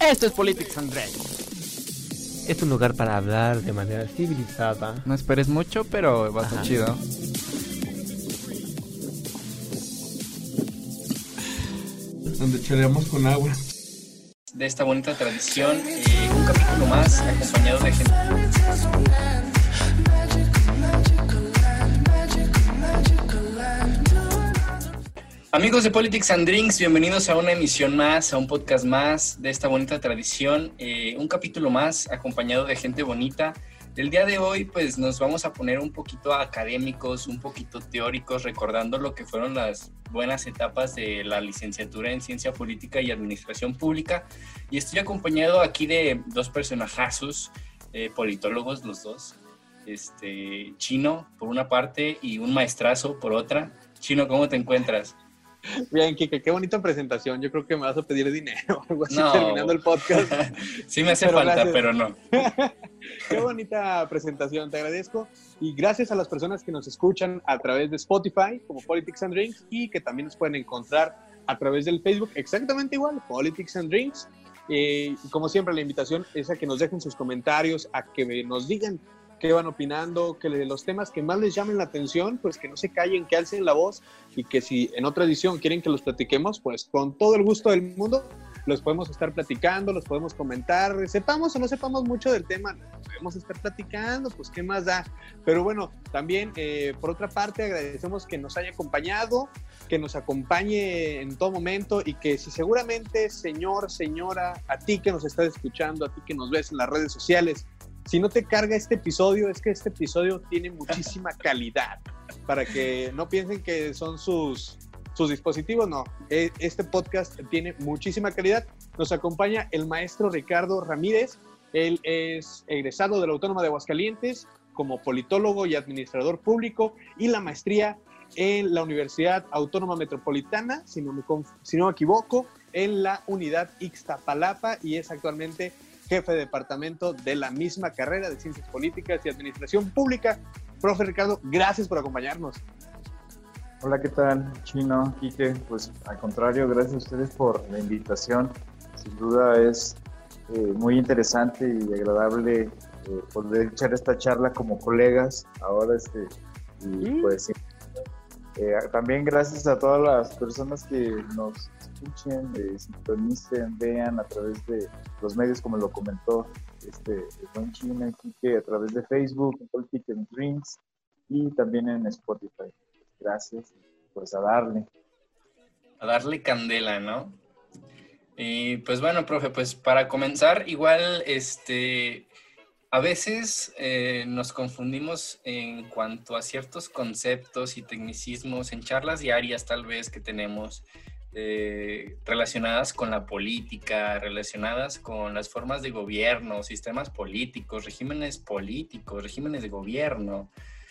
Esto es Politics and Dreams. Es un lugar para hablar de manera civilizada. No esperes mucho, pero va a estar chido. Donde choreamos con agua. De esta bonita tradición, eh, un capítulo más acompañado de gente. Amigos de Politics and Drinks, bienvenidos a una emisión más, a un podcast más de esta bonita tradición, eh, un capítulo más acompañado de gente bonita. El día de hoy pues nos vamos a poner un poquito académicos, un poquito teóricos, recordando lo que fueron las buenas etapas de la licenciatura en Ciencia Política y Administración Pública. Y estoy acompañado aquí de dos personajazos, eh, politólogos los dos, este, Chino por una parte y un maestrazo por otra. Chino, ¿cómo te encuentras? Bien, Kike, qué bonita presentación. Yo creo que me vas a pedir dinero algo así terminando el podcast. sí me hace falta, pero no. qué bonita presentación, te agradezco. Y gracias a las personas que nos escuchan a través de Spotify, como Politics and Drinks, y que también nos pueden encontrar a través del Facebook, exactamente igual, Politics and Drinks. Eh, como siempre, la invitación es a que nos dejen sus comentarios, a que nos digan qué van opinando, que los temas que más les llamen la atención, pues que no se callen, que alcen la voz y que si en otra edición quieren que los platiquemos, pues con todo el gusto del mundo los podemos estar platicando, los podemos comentar, sepamos o no sepamos mucho del tema, podemos estar platicando, pues qué más da. Pero bueno, también eh, por otra parte agradecemos que nos haya acompañado, que nos acompañe en todo momento y que si seguramente, señor, señora, a ti que nos estás escuchando, a ti que nos ves en las redes sociales, si no te carga este episodio, es que este episodio tiene muchísima calidad. Para que no piensen que son sus, sus dispositivos, no. E, este podcast tiene muchísima calidad. Nos acompaña el maestro Ricardo Ramírez. Él es egresado de la Autónoma de Aguascalientes como politólogo y administrador público y la maestría en la Universidad Autónoma Metropolitana, si no me, si no me equivoco, en la unidad Ixtapalapa y es actualmente jefe de departamento de la misma carrera de Ciencias Políticas y Administración Pública. Profe Ricardo, gracias por acompañarnos. Hola, ¿qué tal? Chino, Quique, pues al contrario, gracias a ustedes por la invitación. Sin duda es eh, muy interesante y agradable eh, poder echar esta charla como colegas ahora este y pues eh, también gracias a todas las personas que nos escuchen, eh, sintonicen, vean a través de los medios, como lo comentó este buen China que a través de Facebook, en Drinks y también en Spotify. Gracias, pues a darle. A darle candela, ¿no? Y pues bueno, profe, pues para comenzar, igual, este, a veces eh, nos confundimos en cuanto a ciertos conceptos y tecnicismos en charlas diarias tal vez que tenemos eh, relacionadas con la política, relacionadas con las formas de gobierno, sistemas políticos, regímenes políticos, regímenes de gobierno.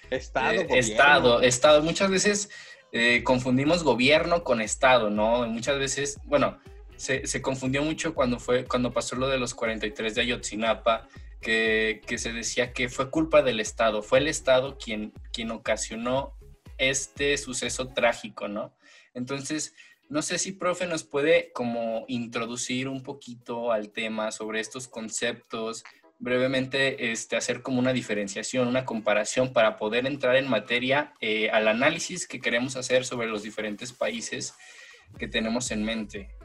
Estado, eh, Estado, Estado. Muchas veces eh, confundimos gobierno con Estado, ¿no? Muchas veces, bueno, se, se, confundió mucho cuando, fue, cuando pasó lo de los 43 de Ayotzinapa, que, que, se decía que fue culpa del Estado, fue el Estado quien, quien ocasionó este suceso trágico, ¿no? Entonces, no sé si, profe, nos puede como introducir un poquito al tema sobre estos conceptos, brevemente este, hacer como una diferenciación, una comparación para poder entrar en materia eh, al análisis que queremos hacer sobre los diferentes países que tenemos en mente.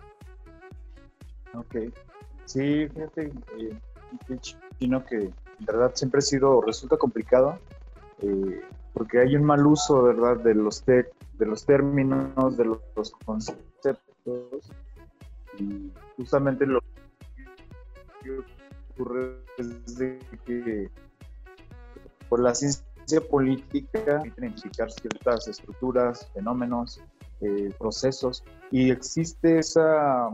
Ok, sí, fíjate, eh, que en verdad siempre ha sido, resulta complicado, eh, porque hay un mal uso, ¿verdad?, de los, de los términos, de los, conceptos, y justamente lo que ocurre es que por la ciencia política identificar ciertas estructuras, fenómenos, eh, procesos, y existe esa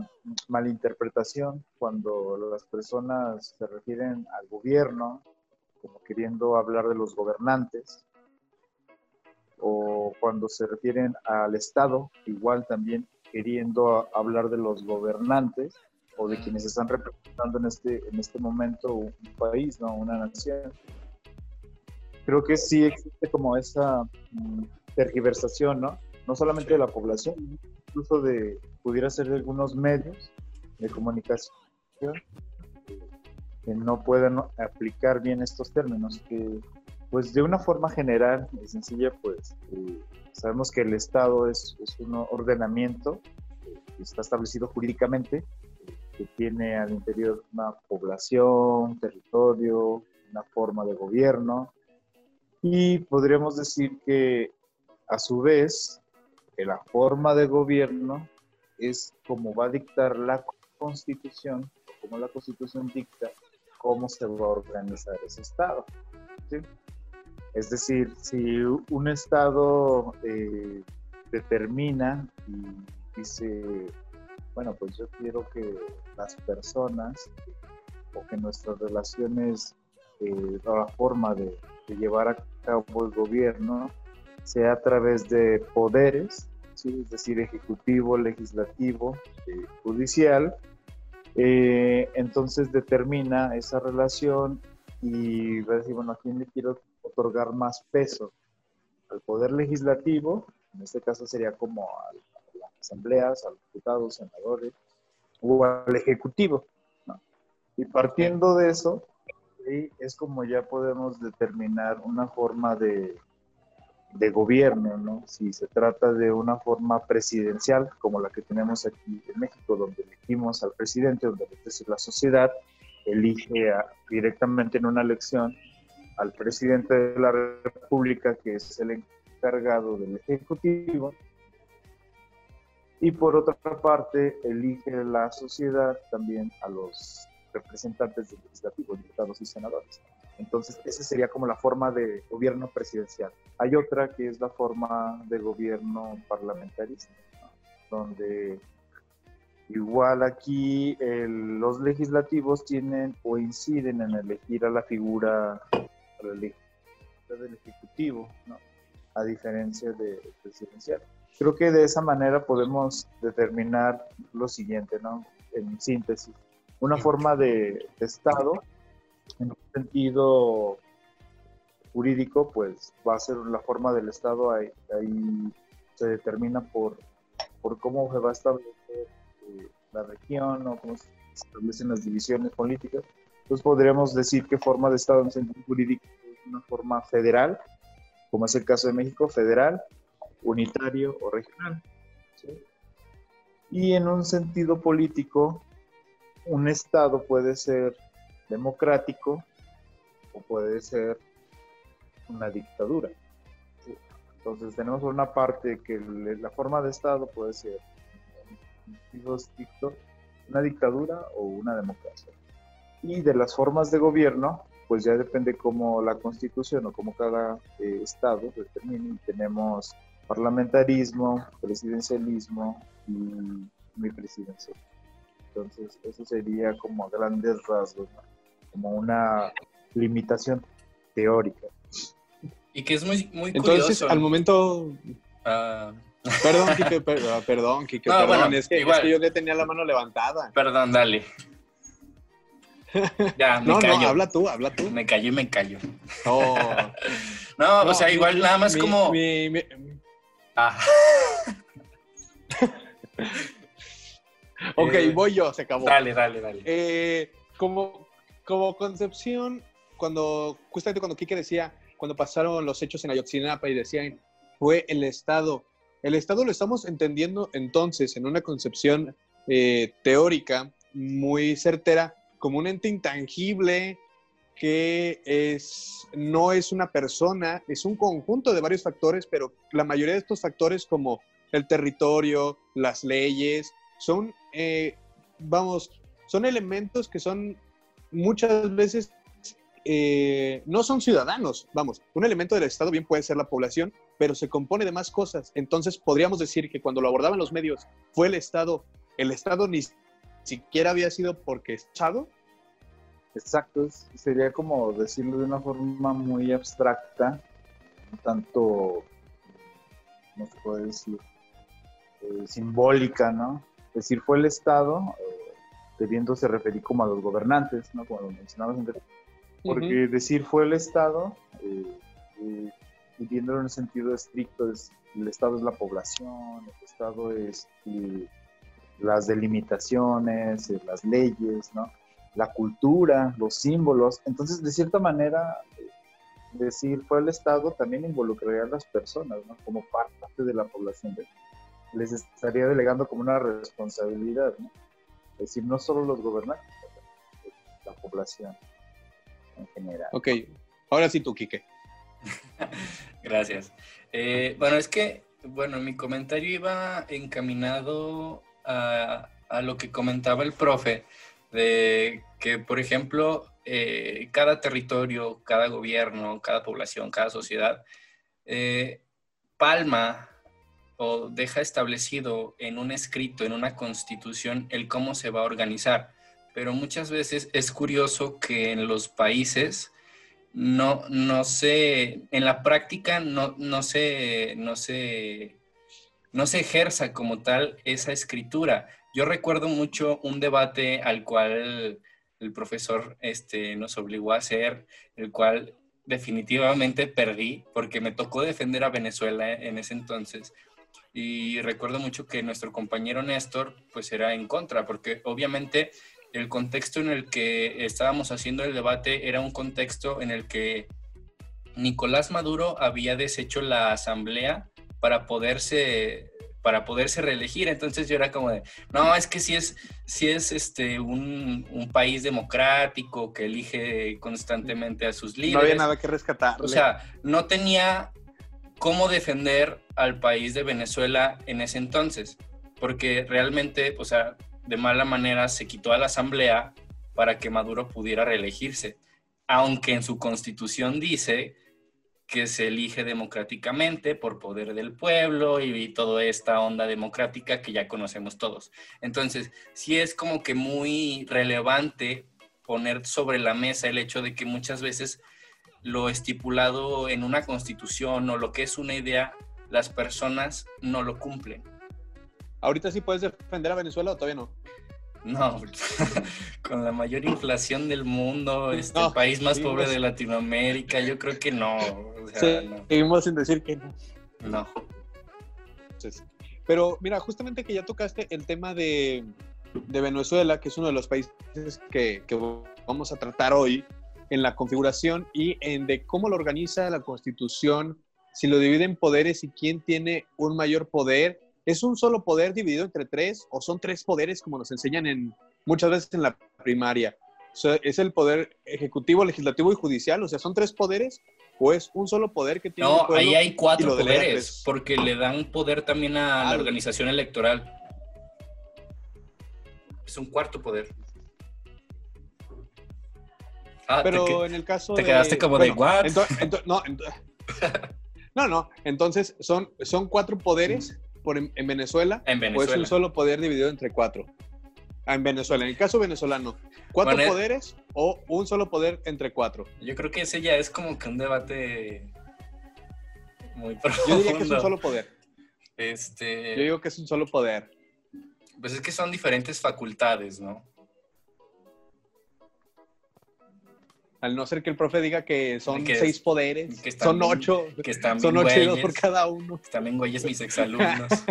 malinterpretación cuando las personas se refieren al gobierno como queriendo hablar de los gobernantes, o cuando se refieren al Estado, igual también queriendo hablar de los gobernantes o de quienes están representando en este, en este momento un país, ¿no? una nación. Creo que sí existe como esa mm, tergiversación, ¿no? No solamente de la población, incluso de, pudiera ser de algunos medios de comunicación que no pueden aplicar bien estos términos, que pues de una forma general y sencilla, pues eh, sabemos que el Estado es, un ordenamiento que está establecido jurídicamente, que tiene al interior una población, territorio, una forma de gobierno, y podríamos decir que a su vez, la forma de gobierno es como va a dictar la constitución, como la constitución dicta cómo se va a organizar ese Estado. Es decir, si un Estado eh, determina y dice, bueno, pues yo quiero que las personas o que nuestras relaciones, eh, la forma de, llevar a cabo el gobierno sea a través de poderes, es decir, ejecutivo, legislativo, eh, judicial, entonces determina esa relación y va a decir, bueno, ¿a quién le quiero otorgar más peso? Al poder legislativo, en este caso sería como a las asambleas, a los diputados, senadores, o al ejecutivo. Y partiendo de eso, es como ya podemos determinar una forma de, de gobierno, ¿no? Si se trata de una forma presidencial, como la que tenemos aquí en México, donde elegimos al presidente, donde la sociedad elige directamente en una elección al presidente de la República, que es el encargado del Ejecutivo, y por otra parte elige la sociedad también a los representantes del legislativo, diputados y senadores. Entonces, esa sería como la forma de gobierno presidencial. Hay otra que es la forma de gobierno parlamentarista, donde igual aquí los legislativos tienen o inciden en elegir a la figura, del Ejecutivo, a diferencia del presidencial. Creo que de esa manera podemos determinar lo siguiente, ¿no? en síntesis. Una forma de Estado en un sentido jurídico, pues va a ser la forma del Estado, ahí, se determina por, por cómo se va a establecer eh, la región o cómo se establecen las divisiones políticas. Entonces podríamos decir que forma de Estado en sentido jurídico una forma federal, como es el caso de México, federal, unitario o regional. Y en un sentido político, un Estado puede ser democrático o puede ser una dictadura. Entonces tenemos una parte que la forma de Estado puede ser una dictadura o una democracia. Y de las formas de gobierno, pues ya depende cómo la constitución o cómo cada eh, Estado determine. Tenemos parlamentarismo, presidencialismo y mi presidencia. Entonces, eso sería como a grandes rasgos. ¿no? como una limitación teórica. Y que es muy, muy Entonces, al momento... Ah. Perdón, Kike, perdón, Kike, perdón, es, que, yo le tenía la mano levantada. Perdón, dale. Ya, me no, callo. no, habla tú, habla tú. Me callo y me callo. Oh. no, o sea, igual nada más como... Ah. ok, eh, voy yo, se acabó. Dale, dale, dale. Eh, como, como concepción, cuando, justamente cuando Kike decía, cuando pasaron los hechos en Ayotzinapa y decían, fue el Estado. El Estado lo estamos entendiendo entonces en una concepción eh, teórica muy certera como un ente intangible que es, no es una persona, es un conjunto de varios factores, pero la mayoría de estos factores como el territorio, las leyes, son, eh, vamos, son elementos que son muchas veces eh, no son ciudadanos. Vamos, un elemento del Estado bien puede ser la población, pero se compone de más cosas. Entonces podríamos decir que cuando lo abordaban los medios fue el Estado, el Estado ni siquiera había sido porque Estado. Exacto, sería como decirlo de una forma muy abstracta, un tanto, ¿cómo se puede decir? Eh, simbólica, ¿no? Es decir, fue el Estado, debiéndose referir como a los gobernantes, ¿no? Como lo mencionabas antes. Porque decir fue el Estado, eh, eh, viéndolo en el sentido estricto, es, el Estado es la población, el Estado es, eh, las delimitaciones, eh, las leyes, ¿no? la cultura, los símbolos. Entonces, de cierta manera, decir fue el Estado también involucraría a las personas, ¿no? Como parte de la población. Les estaría delegando como una responsabilidad, ¿no? Es decir, no solo los gobernantes, la población en general. Ok, ahora sí tú, Quique. Gracias. Eh, bueno, es que, bueno, mi comentario iba encaminado a, lo que comentaba el profe, de que, por ejemplo, eh, cada territorio, cada gobierno, cada población, cada sociedad, eh, palma o deja establecido en un escrito, en una constitución, el cómo se va a organizar. Pero muchas veces es curioso que en los países no, no se, en la práctica no, no, se, no, se, no se ejerza como tal esa escritura. Yo recuerdo mucho un debate al cual el profesor este, nos obligó a hacer, el cual definitivamente perdí porque me tocó defender a Venezuela en ese entonces. Y recuerdo mucho que nuestro compañero Néstor pues era en contra, porque obviamente el contexto en el que estábamos haciendo el debate era un contexto en el que Nicolás Maduro había deshecho la asamblea para poderse para poderse reelegir. Entonces yo era como de, no, es que si es, si es este, un, un, país democrático que elige constantemente a sus líderes. No había nada que rescatar. O sea, no tenía cómo defender al país de Venezuela en ese entonces, porque realmente, o sea, de mala manera se quitó a la asamblea para que Maduro pudiera reelegirse, aunque en su constitución dice que se elige democráticamente por poder del pueblo y, toda esta onda democrática que ya conocemos todos. Entonces, sí es como que muy relevante poner sobre la mesa el hecho de que muchas veces lo estipulado en una constitución o lo que es una idea, las personas no lo cumplen. ¿Ahorita sí puedes defender a Venezuela o todavía no? No, con la mayor inflación del mundo, este el país más pobre de Latinoamérica, yo creo que no. Seguimos sin decir que no. No. pero mira, justamente que ya tocaste el tema de, Venezuela, que es uno de los países que, que, vamos a tratar hoy en la configuración y en de cómo lo organiza la constitución, si lo divide en poderes y quién tiene un mayor poder ¿Es un solo poder dividido entre tres o son tres poderes como nos enseñan en muchas veces en la primaria? ¿Es el poder ejecutivo, legislativo y judicial? O sea, ¿son tres poderes o es un solo poder que tiene No, ahí hay cuatro poderes porque le dan poder también a la ah. organización electoral. Es un cuarto poder. Ah, Pero en el caso te quedaste como de what? no, no, no. Entonces son, son cuatro poderes en, Venezuela, en Venezuela. o es un solo poder dividido entre cuatro? Ah, en Venezuela, en el caso venezolano, ¿cuatro poderes o un solo poder entre cuatro? Yo creo que ese ya es como que un debate muy profundo. Yo diría que es un solo poder. Este... Yo digo que es un solo poder. Pues es que son diferentes facultades, ¿no? Al no ser que el profe diga que son seis poderes, que son ocho, que están son ocho y dos por cada uno. Están bien güeyes mis exalumnos.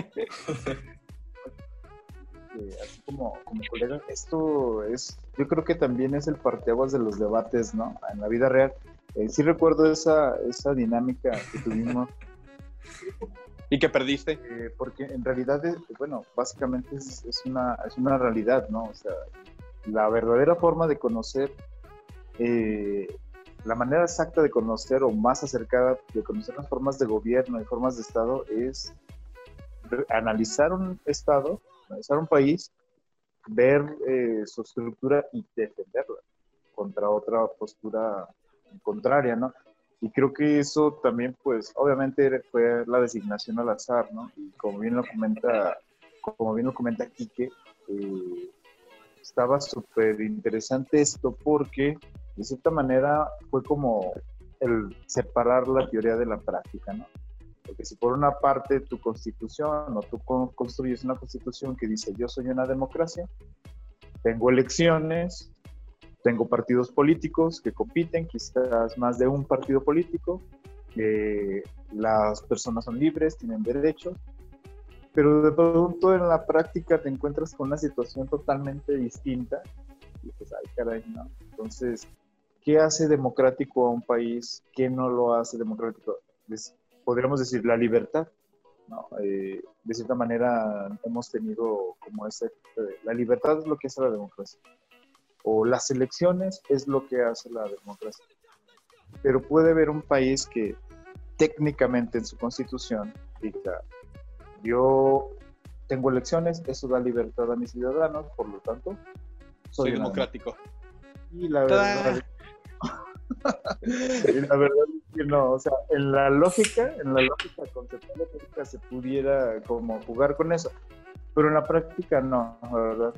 así como, como colega, esto es, yo creo que también es el parteaguas de los debates, ¿no? En la vida real. Eh, sí recuerdo esa, esa dinámica que tuvimos. ¿Y que perdiste? Eh, porque en realidad, bueno, básicamente es, es, una, es una realidad, ¿no? O sea, la verdadera forma de conocer eh, la manera exacta de conocer o más acercada de conocer las formas de gobierno y formas de Estado es analizar un Estado, analizar un país, ver eh, su estructura y defenderla contra otra postura contraria, ¿no? Y creo que eso también, pues, obviamente fue la designación al azar, ¿no? Y como bien lo comenta, como bien lo comenta Quique, eh, estaba súper interesante esto porque de cierta manera fue como el separar la teoría de la práctica, ¿no? Porque si por una parte tu constitución o tú construyes una constitución que dice yo soy una democracia, tengo elecciones, tengo partidos políticos que compiten, quizás más de un partido político, las personas son libres, tienen derechos, pero de pronto en la práctica te encuentras con una situación totalmente distinta y pues, ay, caray, ¿no? Entonces, ¿qué hace democrático a un país? ¿Qué no lo hace democrático? podríamos decir la libertad, ¿no? Eh, de cierta manera hemos tenido como ese, la libertad es lo que hace la democracia, o las elecciones es lo que hace la democracia. Pero puede haber un país que técnicamente en su constitución diga, yo tengo elecciones, eso da libertad a mis ciudadanos, por lo tanto, soy, democrático. Y la verdad, y la verdad es que no, o sea, en la lógica, en la lógica conceptual se pudiera como jugar con eso, pero en la práctica no, la verdad.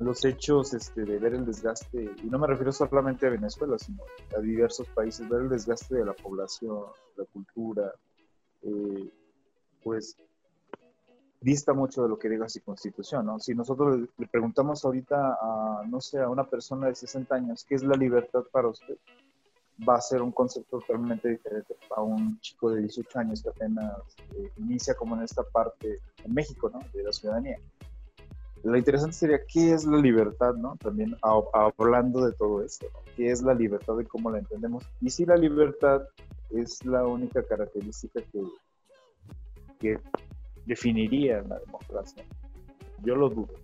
Los hechos este, de ver el desgaste, y no me refiero solamente a Venezuela, sino a diversos países, ver el desgaste de la población, la cultura, eh, pues dista mucho de lo que diga su constitución, ¿no? Si nosotros le preguntamos ahorita a, no sé, a una persona de 60 años, ¿qué es la libertad para usted? Va a ser un concepto totalmente diferente a un chico de 18 años que apenas eh, inicia como en esta parte, en México, ¿no? De la ciudadanía. Lo interesante sería, ¿qué es la libertad, no? También hablando de todo esto, ¿no? ¿Qué es la libertad y cómo la entendemos? Y si la libertad es la única característica que, que definiría la democracia. Yo lo dudo.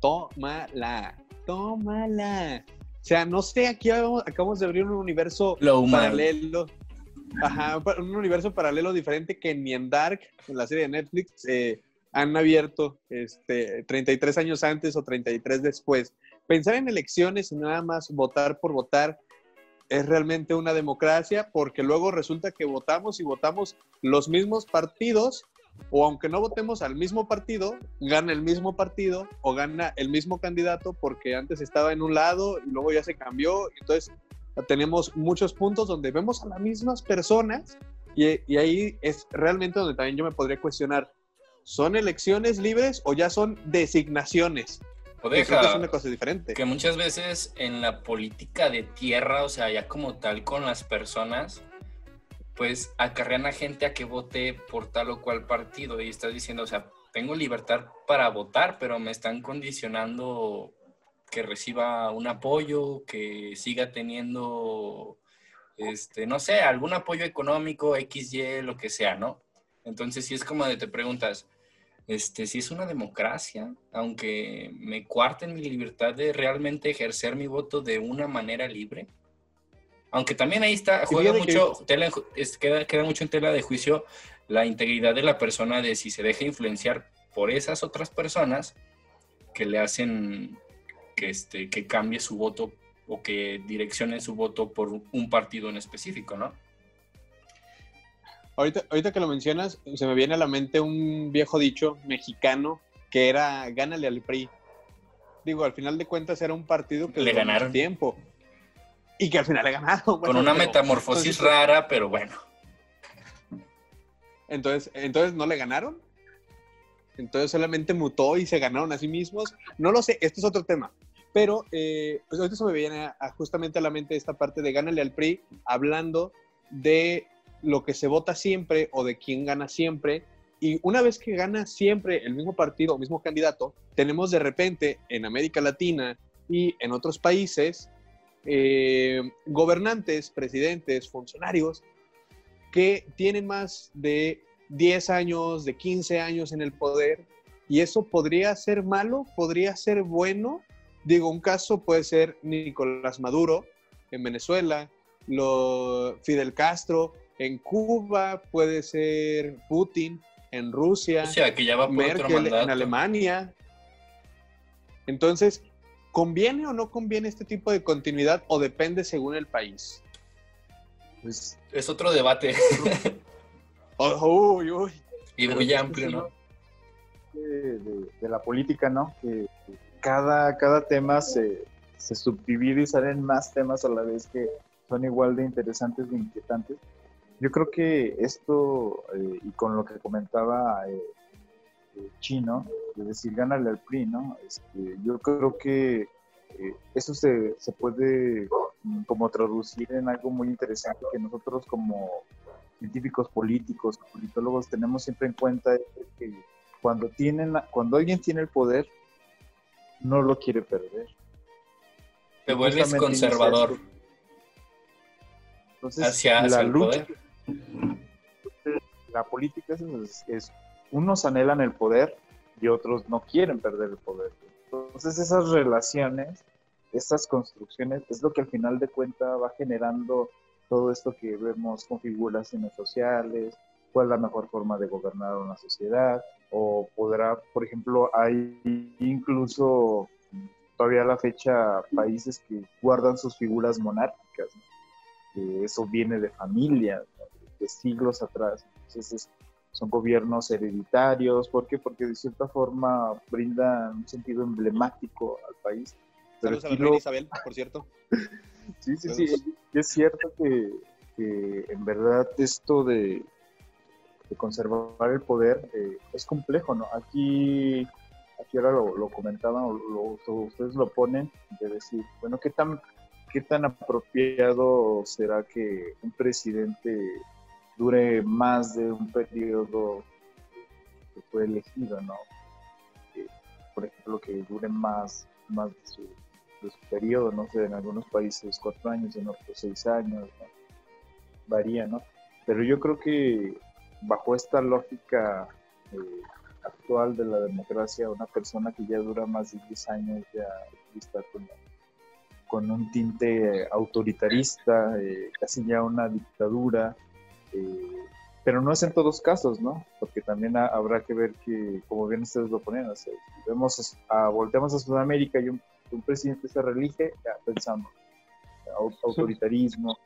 Tómala, tómala. O sea, no sé, aquí acabamos de abrir un universo lo paralelo. Ajá, un universo paralelo diferente que ni en Dark, en la serie de Netflix, eh, han abierto este, 33 años antes o 33 después. Pensar en elecciones y nada más votar por votar es realmente una democracia porque luego resulta que votamos y votamos los mismos partidos o aunque no votemos al mismo partido, gana el mismo partido o gana el mismo candidato porque antes estaba en un lado y luego ya se cambió. Entonces tenemos muchos puntos donde vemos a las mismas personas y, y ahí es realmente donde también yo me podría cuestionar, ¿son elecciones libres o ya son designaciones? O deja, que es una cosa diferente. Que muchas veces en la política de tierra, o sea, ya como tal con las personas, pues acarrean a gente a que vote por tal o cual partido y estás diciendo, o sea, tengo libertad para votar, pero me están condicionando que reciba un apoyo, que siga teniendo, este, no sé, algún apoyo económico, XY, lo que sea, ¿no? Entonces, si es como de te preguntas, este, si es una democracia, aunque me cuarten mi libertad de realmente ejercer mi voto de una manera libre. Aunque también ahí está, juega mucho, queda, queda mucho en tela de juicio la integridad de la persona de si se deja influenciar por esas otras personas que le hacen que, este, que cambie su voto o que direccione su voto por un partido en específico, ¿no? Ahorita, ahorita que lo mencionas, se me viene a la mente un viejo dicho mexicano que era gánale al PRI. Digo, al final de cuentas era un partido que le ganaron tiempo. Y que al final le ganaron. Con una metamorfosis rara, pero bueno. Entonces, entonces no le ganaron. Entonces solamente mutó y se ganaron a sí mismos. No lo sé, esto es otro tema. Pero eh, pues ahorita se me viene justamente a la mente esta parte de gánale al PRI, hablando de lo que se vota siempre o de quién gana siempre. Y una vez que gana siempre el mismo partido o mismo candidato, tenemos de repente en América Latina y en otros países eh, gobernantes, presidentes, funcionarios que tienen más de 10 años, de 15 años en el poder. Y eso podría ser malo, podría ser bueno. Digo, un caso puede ser Nicolás Maduro en Venezuela, lo, Fidel Castro en Cuba puede ser Putin, en Rusia, o sea, que ya va por Merkel en Alemania. Entonces, ¿conviene o no conviene este tipo de continuidad o depende según el país? Pues, es otro debate. Oh, uy, uy. Y muy amplio, ¿no? De, la política, ¿no? Que cada, cada tema se, se subdivide y salen más temas a la vez que son igual de interesantes e inquietantes. Yo creo que esto, eh, y con lo que comentaba eh, eh, Chino, es decir, gánale al PRI, ¿no? Este, yo creo que eso se, se, puede mm, como traducir en algo muy interesante que nosotros como científicos políticos, politólogos, tenemos siempre en cuenta que cuando, tienen, cuando alguien tiene el poder, no lo quiere perder. Te vuelves conservador. Entonces, hacia, la lucha, la política es, es, unos anhelan el poder y otros no quieren perder el poder. Entonces esas relaciones, esas construcciones, es lo que al final de cuentas va generando todo esto que vemos configuraciones sociales, cuál es la mejor forma de gobernar una sociedad, o podrá, por ejemplo, hay incluso todavía a la fecha países que guardan sus figuras monárquicas, que eso viene de familia, de siglos atrás. Entonces son gobiernos hereditarios, ¿por qué? Porque de cierta forma brindan un sentido emblemático al país. Saludos a la reina Isabel, por cierto. sí, sí, sí, es cierto que, en verdad esto de, conservar el poder eh, es complejo, ¿no? Aquí, aquí ahora lo, comentaban, ustedes lo ponen, de decir, bueno, ¿qué tan, ¿qué tan apropiado será que un presidente dure más de un periodo que fue elegido, ¿no? por ejemplo, que dure más, más de su periodo, no sé, en algunos países cuatro años, en otros seis años, varía, ¿no? Pero yo creo que bajo esta lógica eh, actual de la democracia, una persona que ya dura más de 10 años ya está con, con un tinte autoritarista, eh, casi ya una dictadura, eh, pero no es en todos casos, ¿no? Porque también habrá que ver que, como bien ustedes lo ponen, vemos a, volteamos a Sudamérica y un un presidente se relige, ya pensamos, autoritarismo,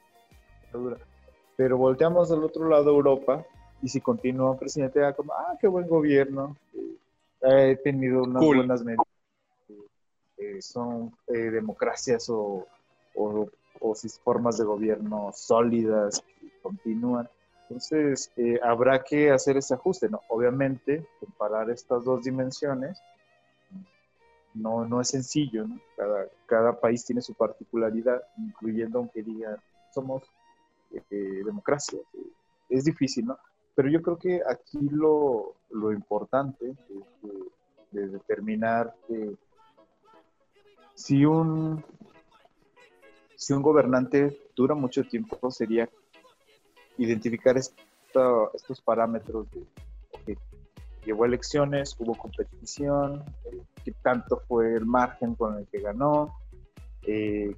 pero volteamos al otro lado Europa y si continúa un presidente, ya como, ah, qué buen gobierno, eh, he tenido unas buenas medidas, eh, son eh, democracias o, o, o, formas de gobierno sólidas que continúan. Entonces, habrá que hacer ese ajuste, ¿no? Obviamente, comparar estas dos dimensiones no, no es sencillo, ¿no? Cada, cada país tiene su particularidad, incluyendo aunque diga somos eh, democracia. Es difícil, ¿no? Pero yo creo que aquí lo, lo importante es de, determinar que si un, si un gobernante dura mucho tiempo sería identificar estos parámetros de llevó elecciones, hubo competición, eh, qué tanto fue el margen con el que ganó, eh,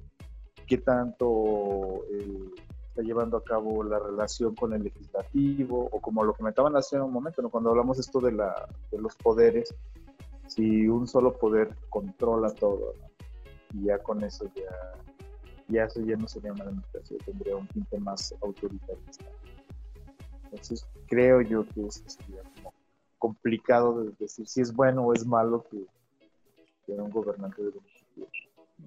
qué tanto eh, está llevando a cabo la relación con el legislativo, o como lo comentaban hace un momento, cuando hablamos esto de, la, de los poderes, si un solo poder controla todo, y ya con eso ya, ya eso ya no sería una democracia, tendría un tinte más autoritarista. Entonces creo yo que es como complicado de decir si es bueno o es malo que, un gobernante de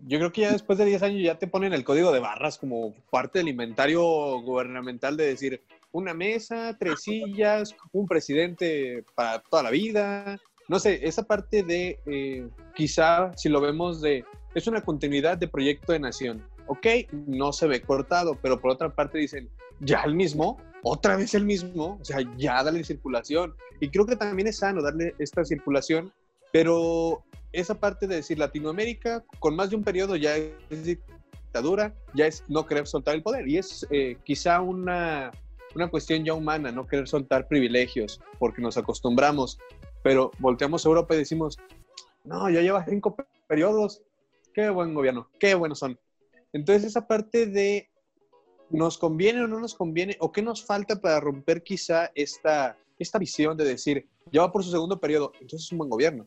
Yo creo que ya después de 10 años ya te ponen el código de barras como parte del inventario gubernamental de decir una mesa, tres sillas, un presidente para toda la vida. No sé, esa parte de eh, quizá si lo vemos de es una continuidad de proyecto de nación. Ok, no se ve cortado, pero por otra parte dicen, ya el mismo otra vez el mismo, o sea, ya dale circulación. Y creo que también es sano darle esta circulación, pero esa parte de decir Latinoamérica con más de un periodo ya es dictadura, ya es no querer soltar el poder. Y es eh, quizá una, una cuestión ya humana, no querer soltar privilegios, porque nos acostumbramos. Pero volteamos a Europa y decimos, no, ya lleva cinco periodos, qué buen gobierno, qué buenos son. Entonces esa parte de ¿nos conviene o no nos conviene? ¿O qué nos falta para romper quizá esta, esta visión de decir, ya va por su segundo periodo, entonces es un buen gobierno?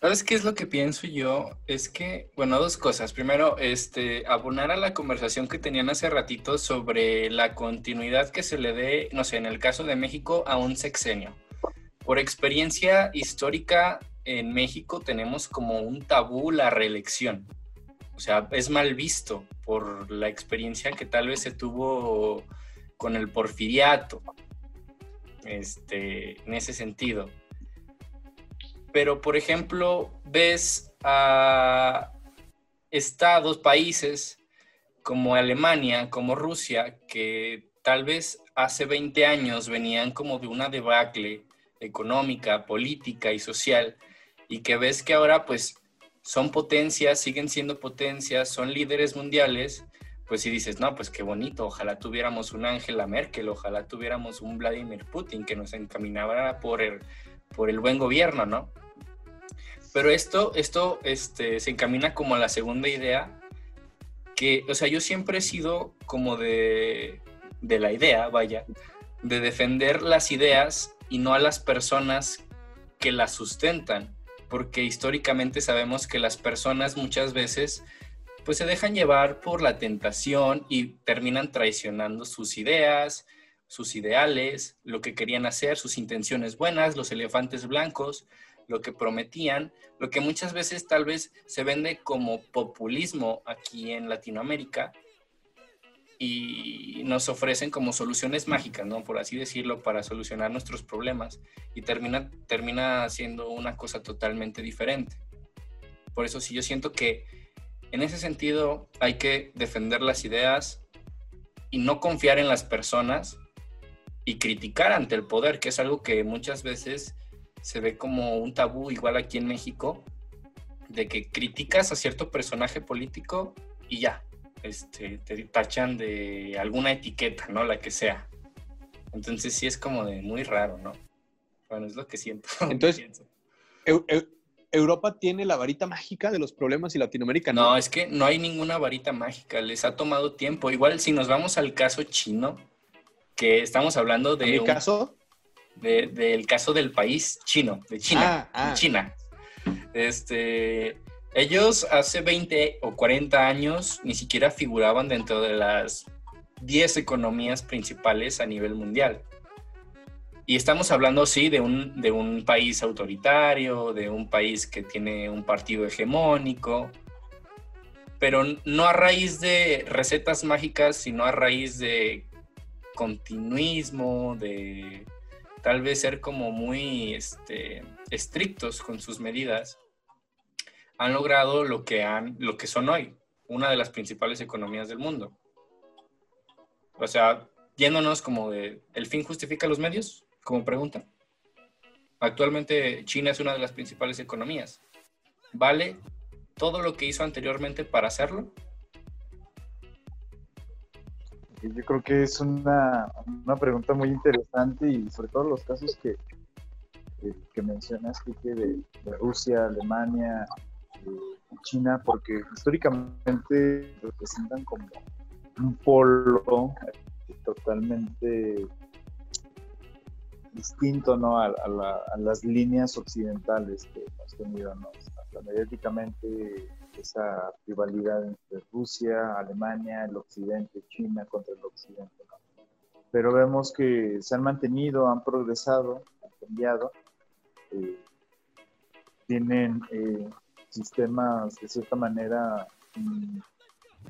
¿Sabes qué es lo que pienso yo? Es que, bueno, dos cosas. Primero, este, abonar a la conversación que tenían hace ratito sobre la continuidad que se le dé, no sé, en el caso de México, a un sexenio. Por experiencia histórica, en México tenemos como un tabú la reelección. O sea, es mal visto por la experiencia que tal vez se tuvo con el porfiriato, este, en ese sentido. Pero, por ejemplo, ves a estados, países como Alemania, como Rusia, que tal vez hace 20 años venían como de una debacle económica, política y social, y que ves que ahora pues son potencias, siguen siendo potencias, son líderes mundiales, pues si dices, no, pues qué bonito, ojalá tuviéramos una Angela Merkel, ojalá tuviéramos un Vladimir Putin que nos encaminara por el, por el buen gobierno, ¿no? Pero esto, esto este, se encamina como a la segunda idea, que, o sea, yo siempre he sido como de, de la idea, vaya, de defender las ideas y no a las personas que las sustentan, porque históricamente sabemos que las personas muchas veces pues se dejan llevar por la tentación y terminan traicionando sus ideas, sus ideales, lo que querían hacer, sus intenciones buenas, los elefantes blancos, lo que prometían, lo que muchas veces tal vez se vende como populismo aquí en Latinoamérica y nos ofrecen como soluciones mágicas, ¿no? Por así decirlo, para solucionar nuestros problemas y termina, termina siendo una cosa totalmente diferente. Por eso sí yo siento que en ese sentido hay que defender las ideas y no confiar en las personas y criticar ante el poder, que es algo que muchas veces se ve como un tabú, igual aquí en México, de que criticas a cierto personaje político y ya, este, te tachan de alguna etiqueta, ¿no? La que sea. Entonces sí es como de muy raro, ¿no? Bueno, es lo que siento. Entonces, Europa tiene la varita mágica de los problemas y Latinoamérica no. No, es que no hay ninguna varita mágica, les ha tomado tiempo. Igual si nos vamos al caso chino, que estamos hablando de... ¿Mi caso? del caso del país chino, de China. Ah, ah. China. Este, ellos hace 20 o 40 años ni siquiera figuraban dentro de las 10 economías principales a nivel mundial. Y estamos hablando, sí, de un, de un país autoritario, de un país que tiene un partido hegemónico, pero no a raíz de recetas mágicas, sino a raíz de continuismo, de tal vez ser como muy este, estrictos con sus medidas han logrado lo que, han, lo que son hoy, una de las principales economías del mundo. O sea, yéndonos como de, ¿el fin justifica los medios? Como pregunta. Actualmente China es una de las principales economías. ¿Vale todo lo que hizo anteriormente para hacerlo? Yo creo que es una, pregunta muy interesante y sobre todo los casos que, que, mencionas, de, de Rusia, Alemania, China porque históricamente representan como un polo totalmente distinto ¿no? a, las líneas occidentales que hemos tenido. ¿no? Mediáticamente esa rivalidad entre Rusia, Alemania, el occidente, China contra el occidente. Pero vemos que se han mantenido, han progresado, han cambiado. Eh, tienen eh, sistemas de cierta manera mm,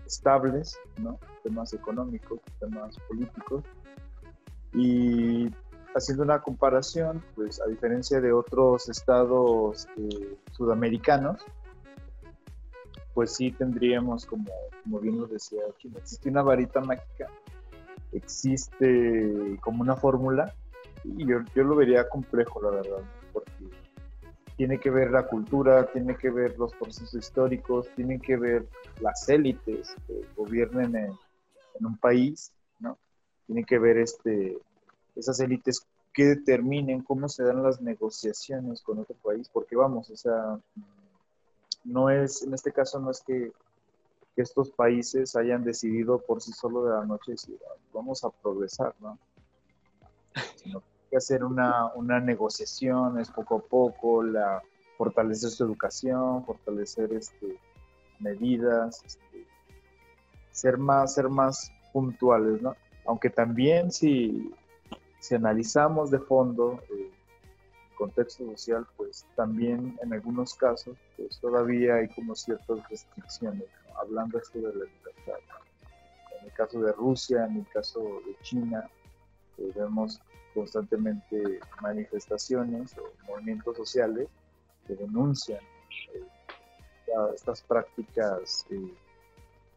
estables, ¿no? temas económicos, temas políticos. Y haciendo una comparación, pues a diferencia de otros estados eh, sudamericanos, pues sí tendríamos, como, como bien lo decía Chile, existe una varita mágica, existe como una fórmula, y yo, yo lo vería complejo, la verdad, tiene que ver la cultura, tiene que ver los procesos históricos, tiene que ver las élites que gobiernen en, un país, ¿no? Tiene que ver este, esas élites que determinen cómo se dan las negociaciones con otro país, porque vamos, o sea, no es, en este caso no es que, estos países hayan decidido por sí solo de la noche decir, vamos a progresar, ¿no? hacer una, una negociación, es poco a poco, la, fortalecer su educación, fortalecer este, medidas, este, ser, más, ser más puntuales, ¿no? Aunque también si, si analizamos de fondo el contexto social, pues también en algunos casos pues todavía hay como ciertas restricciones, hablando esto de la libertad. En el caso de Rusia, en el caso de China, eh, vemos constantemente manifestaciones o movimientos sociales que denuncian eh, estas prácticas eh,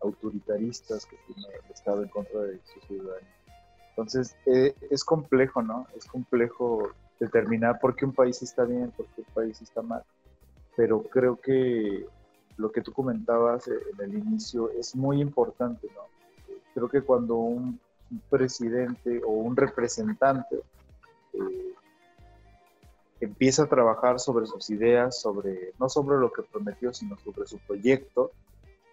autoritaristas que tiene el Estado en contra de su ciudadanía. Entonces, eh, es complejo, ¿no? Es complejo determinar por qué un país está bien, por qué un país está mal. Pero creo que lo que tú comentabas en el inicio es muy importante, ¿no? Creo que cuando un, presidente o un representante eh, empieza a trabajar sobre sus ideas, sobre no sobre lo que prometió, sino sobre su proyecto,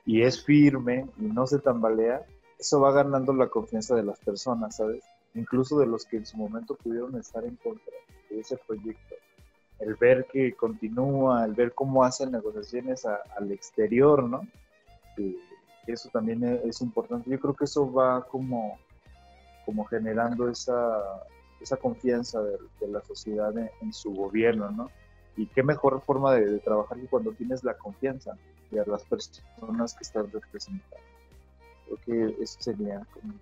y es firme y no se tambalea, eso va ganando la confianza de las personas, ¿sabes? Incluso de los que en su momento pudieron estar en contra de ese proyecto. El ver que continúa, el ver cómo hacen negociaciones al exterior, ¿no? eso también es, importante. Yo creo que eso va como, como generando esa, esa confianza de, la sociedad en, su gobierno, ¿no? Y qué mejor forma de, trabajar que cuando tienes la confianza de las personas que están representando. Creo que eso sería como...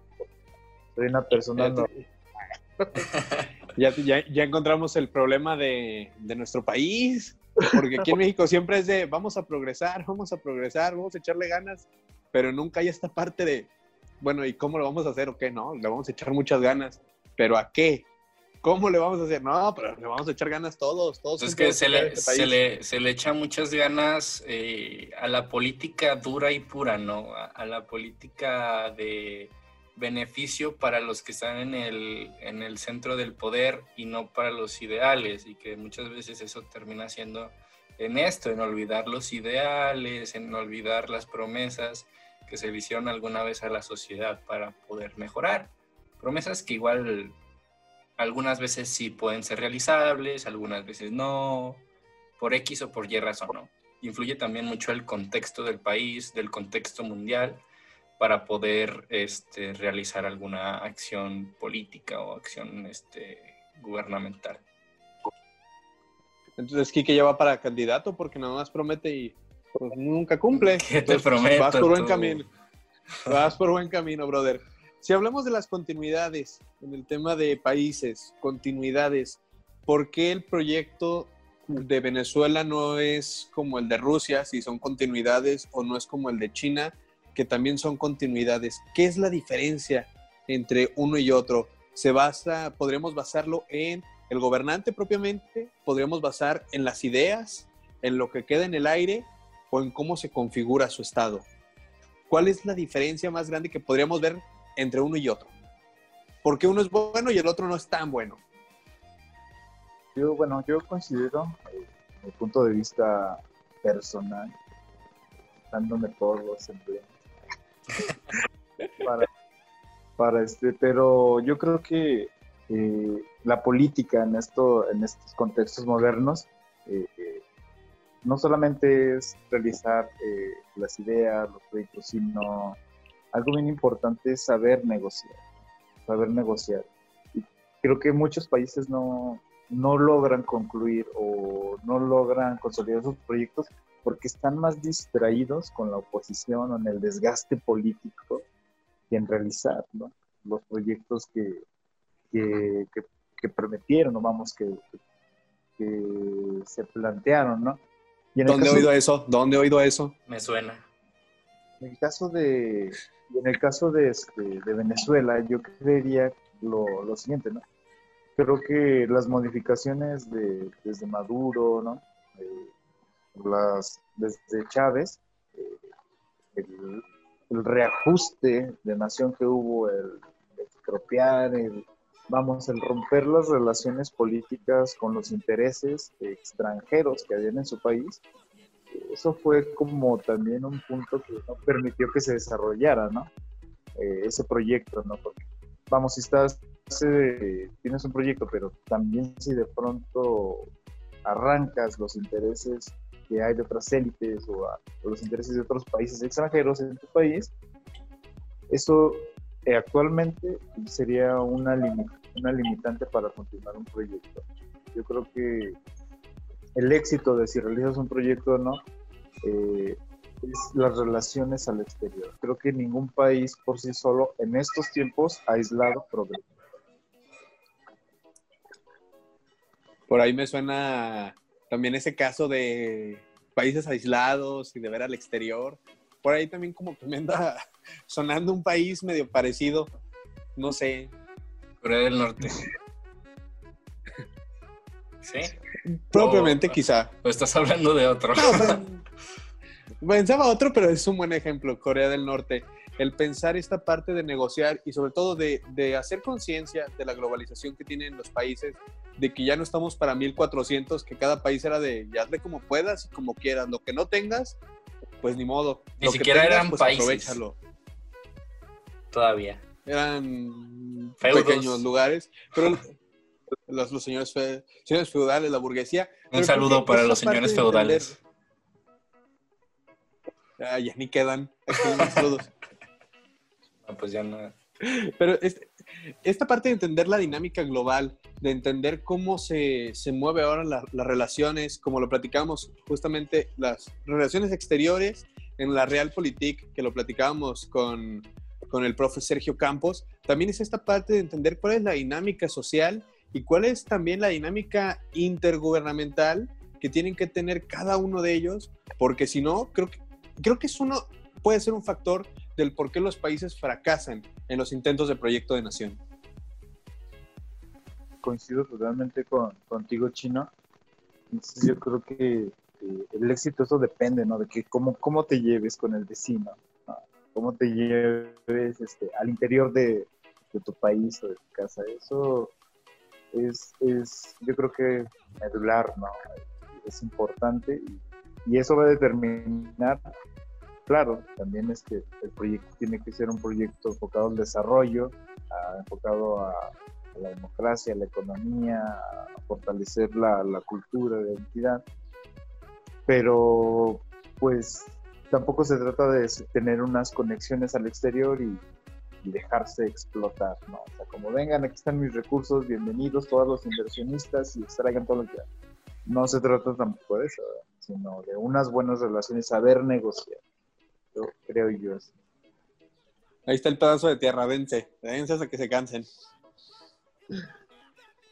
Soy una persona... ya, ya, ya, encontramos el problema de, de nuestro país, porque aquí en México siempre es de vamos a progresar, vamos a progresar, vamos a echarle ganas, pero nunca hay esta parte de, bueno, ¿y cómo lo vamos a hacer o qué? No, le vamos a echar muchas ganas, pero ¿a qué? ¿Cómo le vamos a hacer? No, pero le vamos a echar ganas todos, todos. Es que se le, este se, le, se le, echa muchas ganas eh, a la política dura y pura, ¿no? A, la política de beneficio para los que están en el, en el centro del poder y no para los ideales, y que muchas veces eso termina siendo en esto, en olvidar los ideales, en olvidar las promesas que se le hicieron alguna vez a la sociedad para poder mejorar. Promesas que igual algunas veces sí pueden ser realizables, algunas veces no, por X o por Y razón, ¿no? Influye también mucho el contexto del país, del contexto mundial, para poder este, realizar alguna acción política o acción este, gubernamental. Entonces, Kike ya va para candidato porque nada más promete y pues, nunca cumple. ¿Qué te prometo? Vas por buen camino. Vas por buen camino, brother. Si hablamos de las continuidades en el tema de países, continuidades, ¿por qué el proyecto de Venezuela no es como el de Rusia, si son continuidades, o no es como el de China, que también son continuidades? ¿Qué es la diferencia entre uno y otro? ¿Se basa, podríamos basarlo en el gobernante propiamente? ¿Podríamos basar en las ideas, en lo que queda en el aire o en cómo se configura su estado? ¿Cuál es la diferencia más grande que podríamos ver entre uno y otro? Porque uno es bueno y el otro no es tan bueno. Yo, bueno, yo considero, eh, mi punto de vista personal, dándome todos los empleos, para, para, este, pero yo creo que eh, la política en, esto, en estos contextos modernos eh, no solamente es realizar las ideas, los proyectos, sino algo bien importante es saber negociar, saber negociar. Y creo que muchos países no, no logran concluir o no logran consolidar sus proyectos porque están más distraídos con la oposición o en el desgaste político que en realizar los proyectos que, que, que, prometieron, o vamos, que, que, se plantearon, ¿no? ¿Dónde he oído eso? ¿Dónde he oído eso? Me suena. En el caso de, en el caso de, este, de Venezuela, yo creería lo, lo, siguiente, ¿no? Creo que las modificaciones de, desde Maduro, ¿no? Eh, las, desde Chávez, eh, el, reajuste de nación que hubo, el expropiar, el, vamos, el romper las relaciones políticas con los intereses extranjeros que habían en su país, eso fue como también un punto que no permitió que se desarrollara, ¿no? Eh, ese proyecto, ¿no? Porque, vamos, si estás, eh, tienes un proyecto, pero también si de pronto arrancas los intereses que hay de otras élites o, los intereses de otros países extranjeros en tu país, eso eh, actualmente sería una, una limitante para continuar un proyecto. Yo creo que el éxito de si realizas un proyecto o no eh, es las relaciones al exterior. Creo que ningún país por sí solo en estos tiempos aislado progresa. Por ahí me suena también ese caso de países aislados y de ver al exterior. Por ahí también como que me anda sonando un país medio parecido, no sé, Corea del Norte. ¿Sí? Propiamente, O- quizá. ¿O estás hablando de otro? No, pen- pensaba otro, pero es un buen ejemplo, Corea del Norte. El pensar esta parte de negociar y sobre todo de, de hacer conciencia de la globalización que tienen los países, de que ya no estamos para 1400, que cada país era de ya hazle como puedas y como quieras. Lo que no tengas, pues ni modo. Ni Lo que siquiera tengas, eran pues países. aprovéchalo. Todavía. Eran Feudos. pequeños lugares, pero los, los señores, fe- señores feudales, la burguesía. Un saludo para los señores feudales. Ah, ya ni quedan. Saludos. Ah, pues ya no. Pero este- esta parte de entender la dinámica global, de entender cómo se, se mueve ahora la- las relaciones, como lo platicábamos justamente, las relaciones exteriores en la Realpolitik, que lo platicábamos con, con el profe Sergio Campos, también es esta parte de entender cuál es la dinámica social y cuál es también la dinámica intergubernamental que tienen que tener cada uno de ellos, porque si no, creo que, creo que es uno, puede ser un factor del por qué los países fracasan en los intentos de proyecto de nación. coincido totalmente con, contigo, Chino. Yo creo que eh, el éxito eso depende, ¿no? De que cómo, cómo te lleves con el vecino, ¿no? Cómo te lleves este, al interior de, tu país o de tu casa. Eso es, es yo creo que medular, ¿no? Es importante y, eso va a determinar, claro, también es que el proyecto tiene que ser un proyecto enfocado al desarrollo, enfocado a, a la democracia, a la economía, a fortalecer la, la cultura, la identidad. Pero, pues, tampoco se trata de tener unas conexiones al exterior y, dejarse explotar, ¿no? O sea, como vengan, aquí están mis recursos, bienvenidos todos los inversionistas y extraigan todo lo que No se trata tampoco de eso, sino de unas buenas relaciones, saber negociar. Yo creo yo así. Ahí está el pedazo de tierra, dense, dense hasta que se cansen.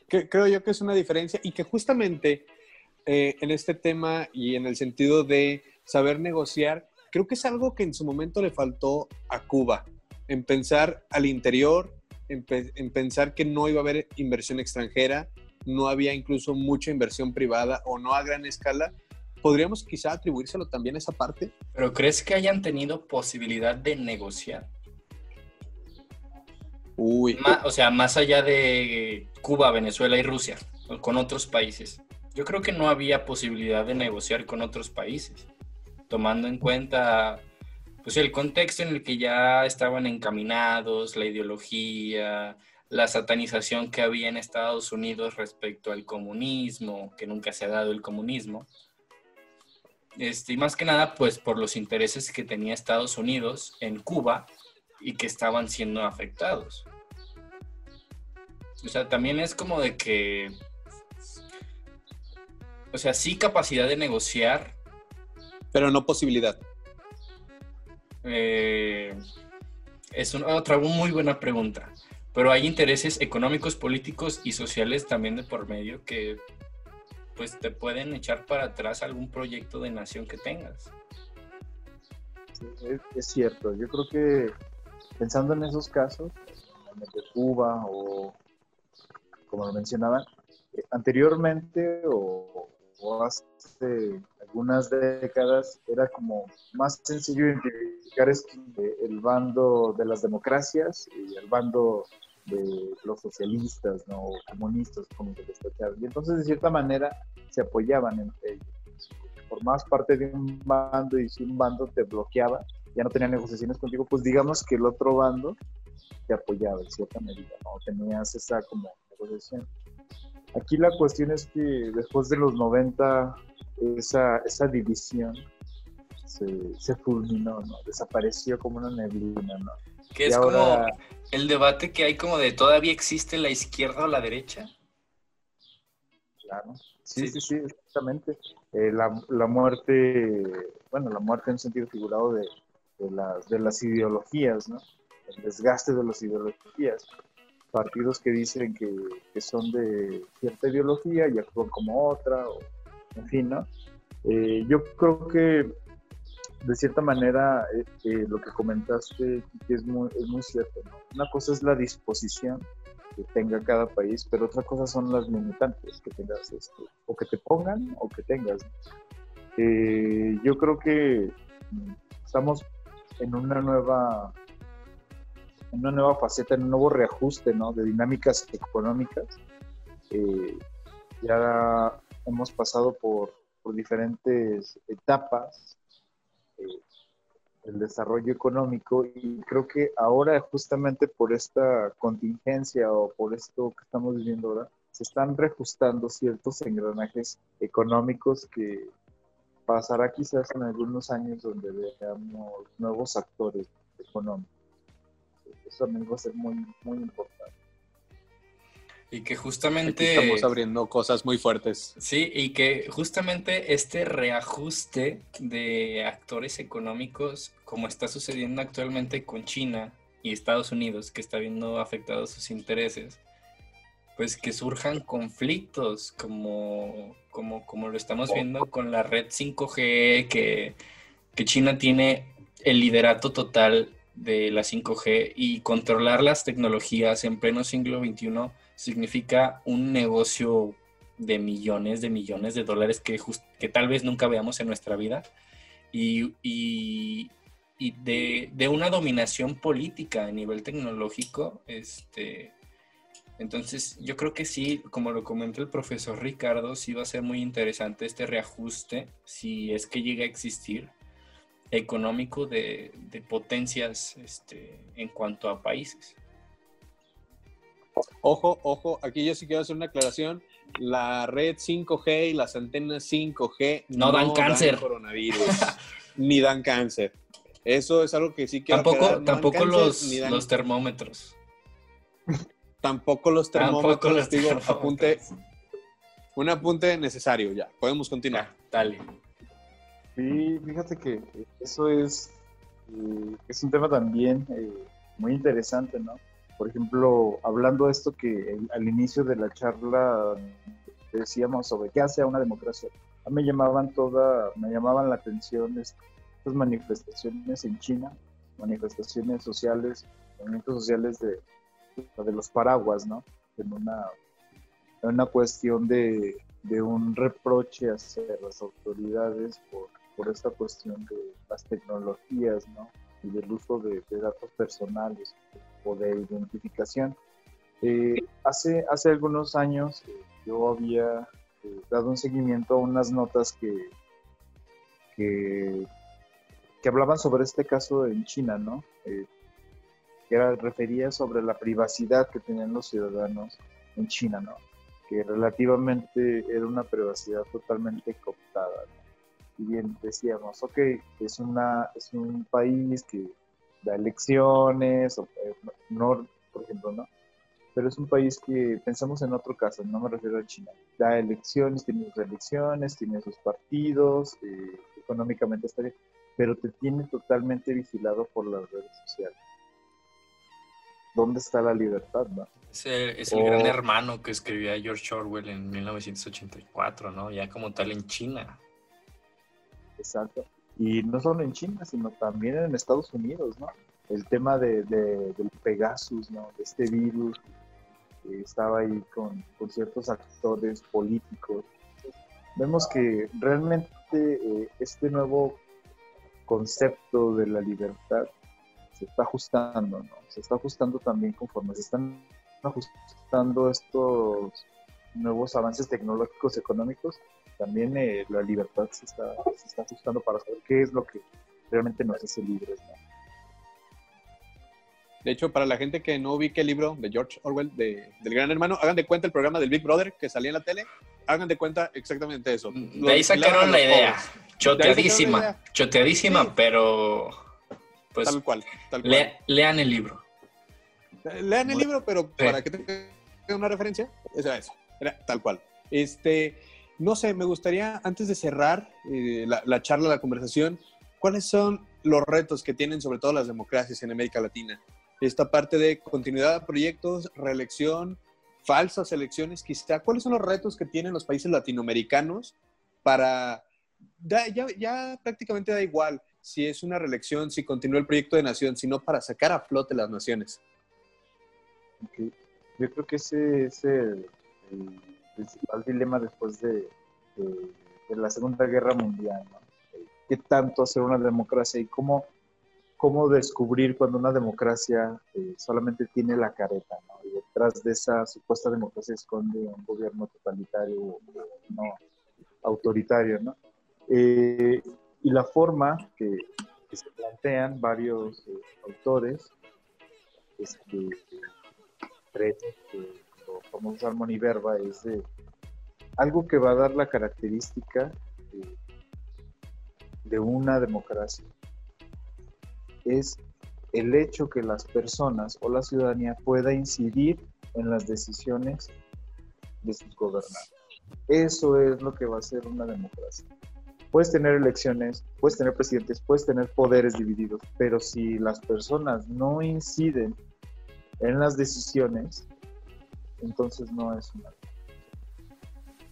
Creo yo que es una diferencia y que justamente eh, en este tema y en el sentido de saber negociar, creo que es algo que en su momento le faltó a Cuba, en pensar al interior, en, pe- en pensar que no iba a haber inversión extranjera, no había incluso mucha inversión privada o no a gran escala. ¿Podríamos quizá atribuírselo también a esa parte? ¿Pero crees que hayan tenido posibilidad de negociar? Uy, o sea, más allá de Cuba, Venezuela y Rusia, con otros países. Yo creo que no había posibilidad de negociar con otros países, tomando en cuenta pues, el contexto en el que ya estaban encaminados, la ideología, la satanización que había en Estados Unidos respecto al comunismo, que nunca se ha dado el comunismo. Este, y más que nada, pues por los intereses que tenía Estados Unidos en Cuba y que estaban siendo afectados. O sea, también es como de que, o sea, sí capacidad de negociar, pero no posibilidad. eh, es una, otra muy buena pregunta. Pero hay intereses económicos, políticos y sociales también de por medio que pues te pueden echar para atrás algún proyecto de nación que tengas. Sí, es, es cierto. Yo creo que pensando en esos casos, en el de Cuba o como lo mencionaban, eh, anteriormente o, o hace algunas décadas era como más sencillo identificar el bando de las democracias y el bando de los socialistas, ¿no? O comunistas, como se les tachaba. Y entonces, de cierta manera, se apoyaban entre ellos. Formabas parte de un bando y si un bando te bloqueaba, ya no tenía negociaciones contigo, pues digamos que el otro bando te apoyaba en cierta medida, ¿no? Tenías esa como negociación. Aquí la cuestión es que después de los 90, esa, esa división se, se fulminó, ¿no? Desapareció como una neblina, ¿no? Que es ahora- como el debate que hay como de todavía existe la izquierda o la derecha. Claro. Sí, Sí. sí, sí, exactamente. Eh, la, la muerte, bueno, la muerte en sentido figurado de, de las, de las ideologías, ¿no? El desgaste de las ideologías. Partidos que dicen que, que son de cierta ideología y actúan como otra, o, en fin, ¿no? Eh, yo creo que de cierta manera eh, eh, lo que comentaste es muy, es muy cierto, ¿no? Una cosa es la disposición que tenga cada país, pero otra cosa son las limitantes que tengas, este, o que te pongan o que tengas. Eh, yo creo que estamos en una nueva una nueva faceta, en un nuevo reajuste ¿no? de dinámicas económicas. Eh, ya hemos pasado por, por diferentes etapas eh, del desarrollo económico y creo que ahora justamente por esta contingencia o por esto que estamos viviendo ahora, se están reajustando ciertos engranajes económicos que pasará quizás en algunos años donde veamos nuevos actores económicos eso también va a ser muy, muy importante. Y que justamente... estamos abriendo cosas muy fuertes. Sí, y que justamente este reajuste de actores económicos, como está sucediendo actualmente con China y Estados Unidos, que está viendo afectados sus intereses, pues que surjan conflictos, como, como, como lo estamos viendo con la red 5G, que, que China tiene el liderato total de la 5G y controlar las tecnologías en pleno siglo XXI significa un negocio de millones de millones de dólares que, que tal vez nunca veamos en nuestra vida y, y, de, de, una dominación política a nivel tecnológico. Este, entonces yo creo que sí, como lo comentó el profesor Ricardo, sí va a ser muy interesante este reajuste si es que llega a existir económico de, potencias este, en cuanto a países. Ojo, ojo, aquí yo sí quiero hacer una aclaración. La red 5G y las antenas 5G no, dan cáncer. coronavirus, ni dan cáncer. Eso es algo que sí quiero Tampoco, tampoco los, los termómetros. tampoco los termómetros. digo, apunte, un apunte necesario ya. Podemos continuar. dale. Sí, fíjate que eso es, eh, es un tema también eh, muy interesante, ¿no? Por ejemplo, hablando de esto que al inicio de la charla decíamos sobre qué hace a una democracia, me llamaban toda, me llamaban la atención estas manifestaciones en China, manifestaciones sociales, movimientos sociales de, de los paraguas, ¿no? En una, en una cuestión de, de un reproche hacia las autoridades por por esta cuestión de las tecnologías, ¿no? Y del uso de, datos personales o de identificación. Eh, hace, hace algunos años eh, yo había eh, dado un seguimiento a unas notas que, que, hablaban sobre este caso en China, ¿no? que era, refería sobre la privacidad que tenían los ciudadanos en China, ¿no? Que relativamente era una privacidad totalmente cooptada, ¿no? Y bien decíamos, ok, es, una, es un país que da elecciones, o, eh, no, por ejemplo, ¿no? Pero es un país que pensamos en otro caso, no me refiero a China. Da elecciones, tiene sus elecciones, tiene sus partidos, eh, económicamente está bien, pero te tiene totalmente vigilado por las redes sociales. ¿Dónde está la libertad, no? Es el, es el gran hermano que escribía George Orwell en 1984, ¿no? Ya como tal en China. Exacto. Y no solo en China, sino también en Estados Unidos, ¿no? El tema de, del Pegasus, ¿no? De este virus que estaba ahí con, ciertos actores políticos. Vemos que realmente eh, este nuevo concepto de la libertad se está ajustando, ¿no? Se está ajustando también conforme se están ajustando estos nuevos avances tecnológicos económicos también eh, la libertad se está, se está ajustando para saber qué es lo que realmente nos hace libres. De hecho, para la gente que no ubique el libro de George Orwell, de, del Gran Hermano, hagan de cuenta el programa del Big Brother que salía en la tele, hagan de cuenta exactamente eso. De ahí sacaron la idea. Choteadísima, choteadísima, pero pues tal cual, tal cual. lean el libro. Lean el libro, pero para que tengan una referencia, era tal cual. Este, no sé, me gustaría, antes de cerrar eh, la, charla, la conversación, ¿cuáles son los retos que tienen sobre todo las democracias en América Latina? Esta parte de continuidad de proyectos, reelección, falsas elecciones, quizá. ¿Cuáles son los retos que tienen los países latinoamericanos para... ya, prácticamente da igual si es una reelección, si continúa el proyecto de nación, sino para sacar a flote las naciones. yo creo que ese es principal dilema después de, la Segunda Guerra Mundial. ¿no? ¿Qué tanto hacer una democracia y cómo, cómo descubrir cuando una democracia eh, solamente tiene la careta? ¿no? Y detrás de esa supuesta democracia esconde un gobierno totalitario o no autoritario. ¿no? Eh, y la forma que, se plantean varios eh, autores, este, que lo famoso Harmony Verba, es de algo que va a dar la característica de, una democracia. Es el hecho que las personas o la ciudadanía pueda incidir en las decisiones de sus gobernantes. Eso es lo que va a ser una democracia. Puedes tener elecciones, puedes tener presidentes, puedes tener poderes divididos, pero si las personas no inciden en las decisiones, entonces no es una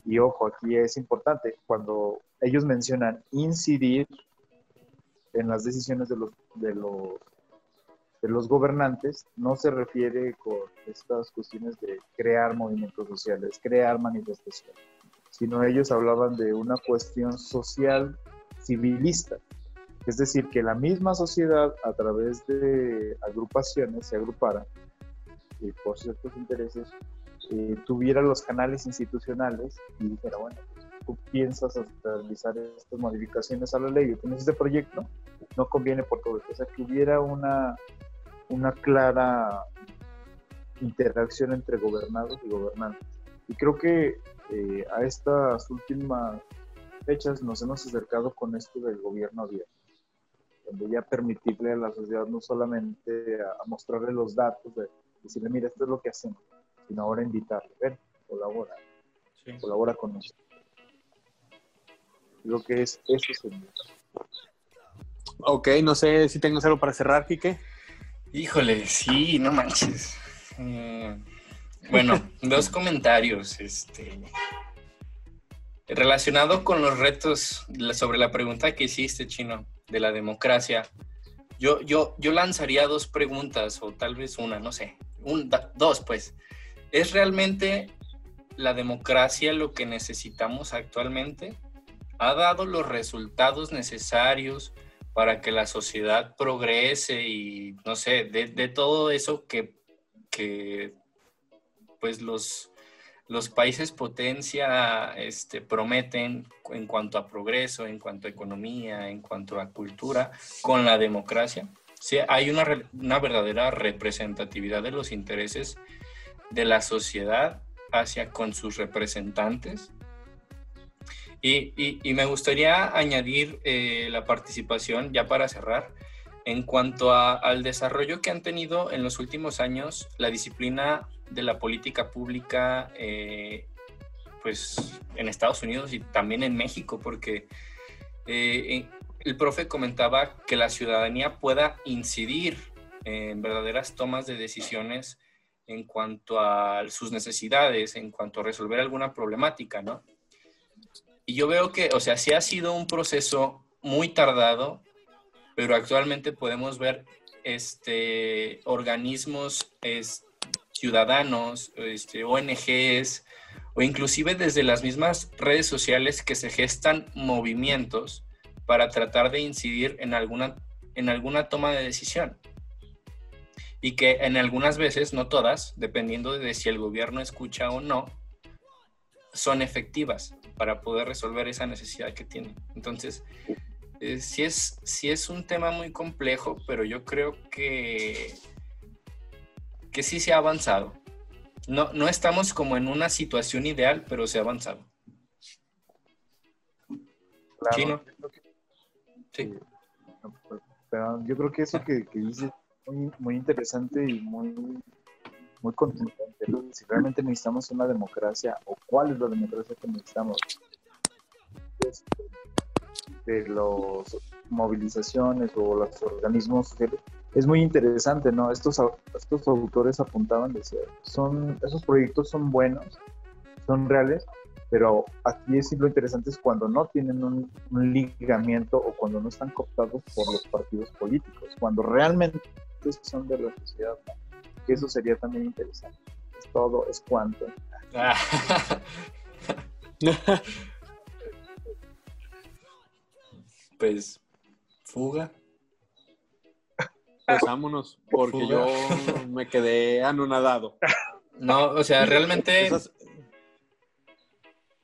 y ojo, aquí es importante, cuando ellos mencionan incidir en las decisiones de los, de los, de los gobernantes, no se refiere con estas cuestiones de crear movimientos sociales, crear manifestaciones, sino ellos hablaban de una cuestión social civilista. Es decir, que la misma sociedad a través de agrupaciones se agrupara y por ciertos intereses eh, tuviera los canales institucionales y dijera, bueno, pues, tú piensas realizar estas modificaciones a la ley o tienes este proyecto, no conviene por todo. O sea, que hubiera una, una clara interacción entre gobernados y gobernantes. Y creo que eh, a estas últimas fechas nos hemos acercado con esto del gobierno abierto, donde ya permitirle a la sociedad no solamente a, a mostrarle los datos, de decirle, mira, esto es lo que hacemos, sino ahora invitarle, ven, colabora, colabora con nosotros. Lo que es eso, señor. Ok, no sé si tengo algo para cerrar, Quique. Híjole, sí, no manches. Eh, bueno, dos comentarios. Este, relacionado con los retos sobre la pregunta que hiciste, Chino, de la democracia. Yo, yo, yo lanzaría dos preguntas, o tal vez una, no sé. Un, dos, pues. ¿Es realmente la democracia lo que necesitamos actualmente? ¿Ha dado los resultados necesarios para que la sociedad progrese y, no sé, de, todo eso que, pues los, los países potencia este, prometen en cuanto a progreso, en cuanto a economía, en cuanto a cultura, con la democracia? Sí, hay una, una verdadera representatividad de los intereses de la sociedad hacia con sus representantes. Y, me gustaría añadir eh, la participación, ya para cerrar, en cuanto al desarrollo que han tenido en los últimos años la disciplina de la política pública, eh, pues en Estados Unidos y también en México, porque eh, el profe comentaba que la ciudadanía pueda incidir en verdaderas tomas de decisiones en cuanto a sus necesidades, en cuanto a resolver alguna problemática, ¿no? Y yo veo que, o sea, sí ha sido un proceso muy tardado, pero actualmente podemos ver este, organismos ciudadanos, este, ONGs, o inclusive desde las mismas redes sociales que se gestan movimientos para tratar de incidir en alguna, en alguna toma de decisión y que en algunas veces, no todas, dependiendo de si el gobierno escucha o no, son efectivas para poder resolver esa necesidad que tienen. Entonces, eh, sí, es, es un tema muy complejo, pero yo creo que, que sí se ha avanzado. No, no estamos como en una situación ideal, pero se ha avanzado. Chino. Sí. Pero yo creo que eso que, que dices muy, interesante y muy, muy contundente. Si realmente necesitamos una democracia o cuál es la democracia que necesitamos de las movilizaciones o los organismos es muy interesante, ¿no? Estos, estos autores apuntaban, decía, son, esos proyectos son buenos, son reales, pero aquí es lo interesante es cuando no tienen un, un, ligamiento o cuando no están cooptados por los partidos políticos, cuando realmente son de la sociedad, que eso sería también interesante. es todo, es cuanto. Ah. pues, fuga. Pues vámonos, porque yo me quedé anonadado. No, o sea, realmente. Esas-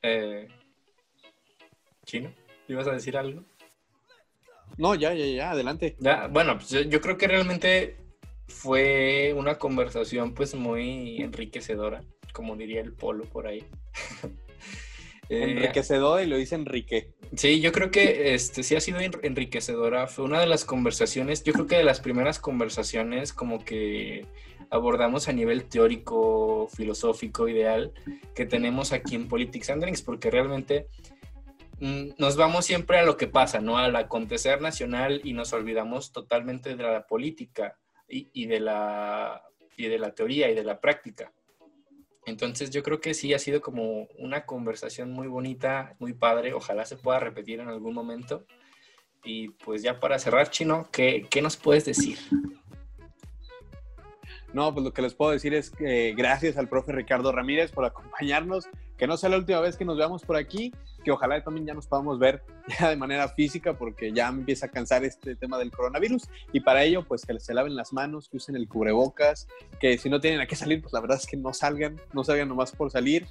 eh, Chino, ¿ibas a decir algo? No, ya, ya, ya, adelante. Ya, bueno, pues yo, yo creo que realmente fue una conversación pues muy enriquecedora, como diría el polo por ahí. Eh, Enriquecedor y lo dice Enrique. Sí, yo creo que este sí ha sido en- enriquecedora. Fue una de las conversaciones, yo creo que de las primeras conversaciones como que abordamos a nivel teórico, filosófico, ideal, que tenemos aquí en Politics and Drinks, porque realmente nos vamos siempre a lo que pasa, ¿no? Al acontecer nacional y nos olvidamos totalmente de la política y, y de la, y de la teoría y de la práctica. Entonces yo creo que sí ha sido como una conversación muy bonita, muy padre. Ojalá se pueda repetir en algún momento. Y pues ya para cerrar, Chino, ¿qué, qué nos puedes decir? No, pues lo que les puedo decir es que gracias al profe Ricardo Ramírez por acompañarnos, que no sea la última vez que nos veamos por aquí, que ojalá también ya nos podamos ver ya de manera física porque ya empieza a cansar este tema del coronavirus y para ello pues que se laven las manos, que usen el cubrebocas, que si no tienen a qué salir pues la verdad es que no salgan, no salgan nomás por salir.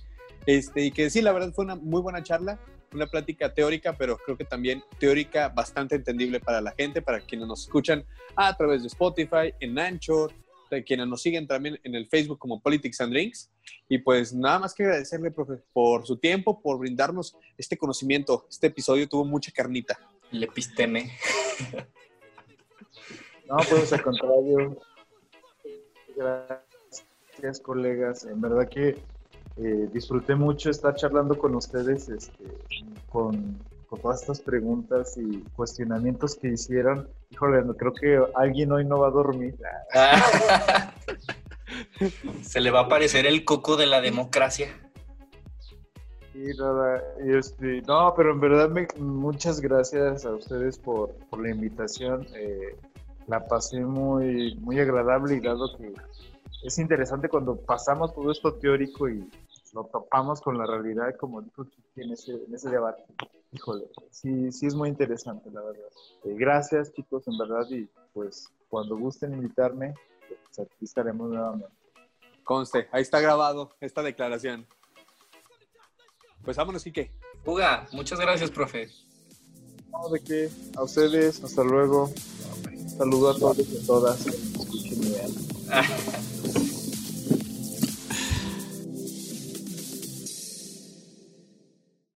Este, y que sí, la verdad fue una muy buena charla, una plática teórica, pero creo que también teórica bastante entendible para la gente, para quienes nos escuchan a través de Spotify, en Anchor, de quienes nos siguen también en el Facebook como Politics and Drinks. Y pues nada más que agradecerle, profe, por su tiempo, por brindarnos este conocimiento. Este episodio tuvo mucha carnita. El episteme. No, pues al contrario. Gracias, colegas. En verdad que eh, disfruté mucho estar charlando con ustedes, este, con, con todas estas preguntas y cuestionamientos que hicieron. Híjole, no- creo que alguien hoy no va a dormir. Se le va a aparecer el coco de la democracia. Sí, nada, y este, no, pero en verdad me- muchas gracias a ustedes por, por la invitación. eh, la pasé muy, muy agradable y dado que es interesante cuando pasamos todo esto teórico y lo topamos con la realidad, como dijo en ese, en ese debate. Híjole, sí, sí es muy interesante, la verdad. Eh, gracias, chicos, en verdad, y pues cuando gusten invitarme, pues aquí estaremos nuevamente. Conste, ahí está grabado esta declaración. Pues vámonos, Quique. Fuga, muchas gracias, profe. No, de qué, a ustedes, hasta luego. Saludo a todos y a todas. Escuchen bien.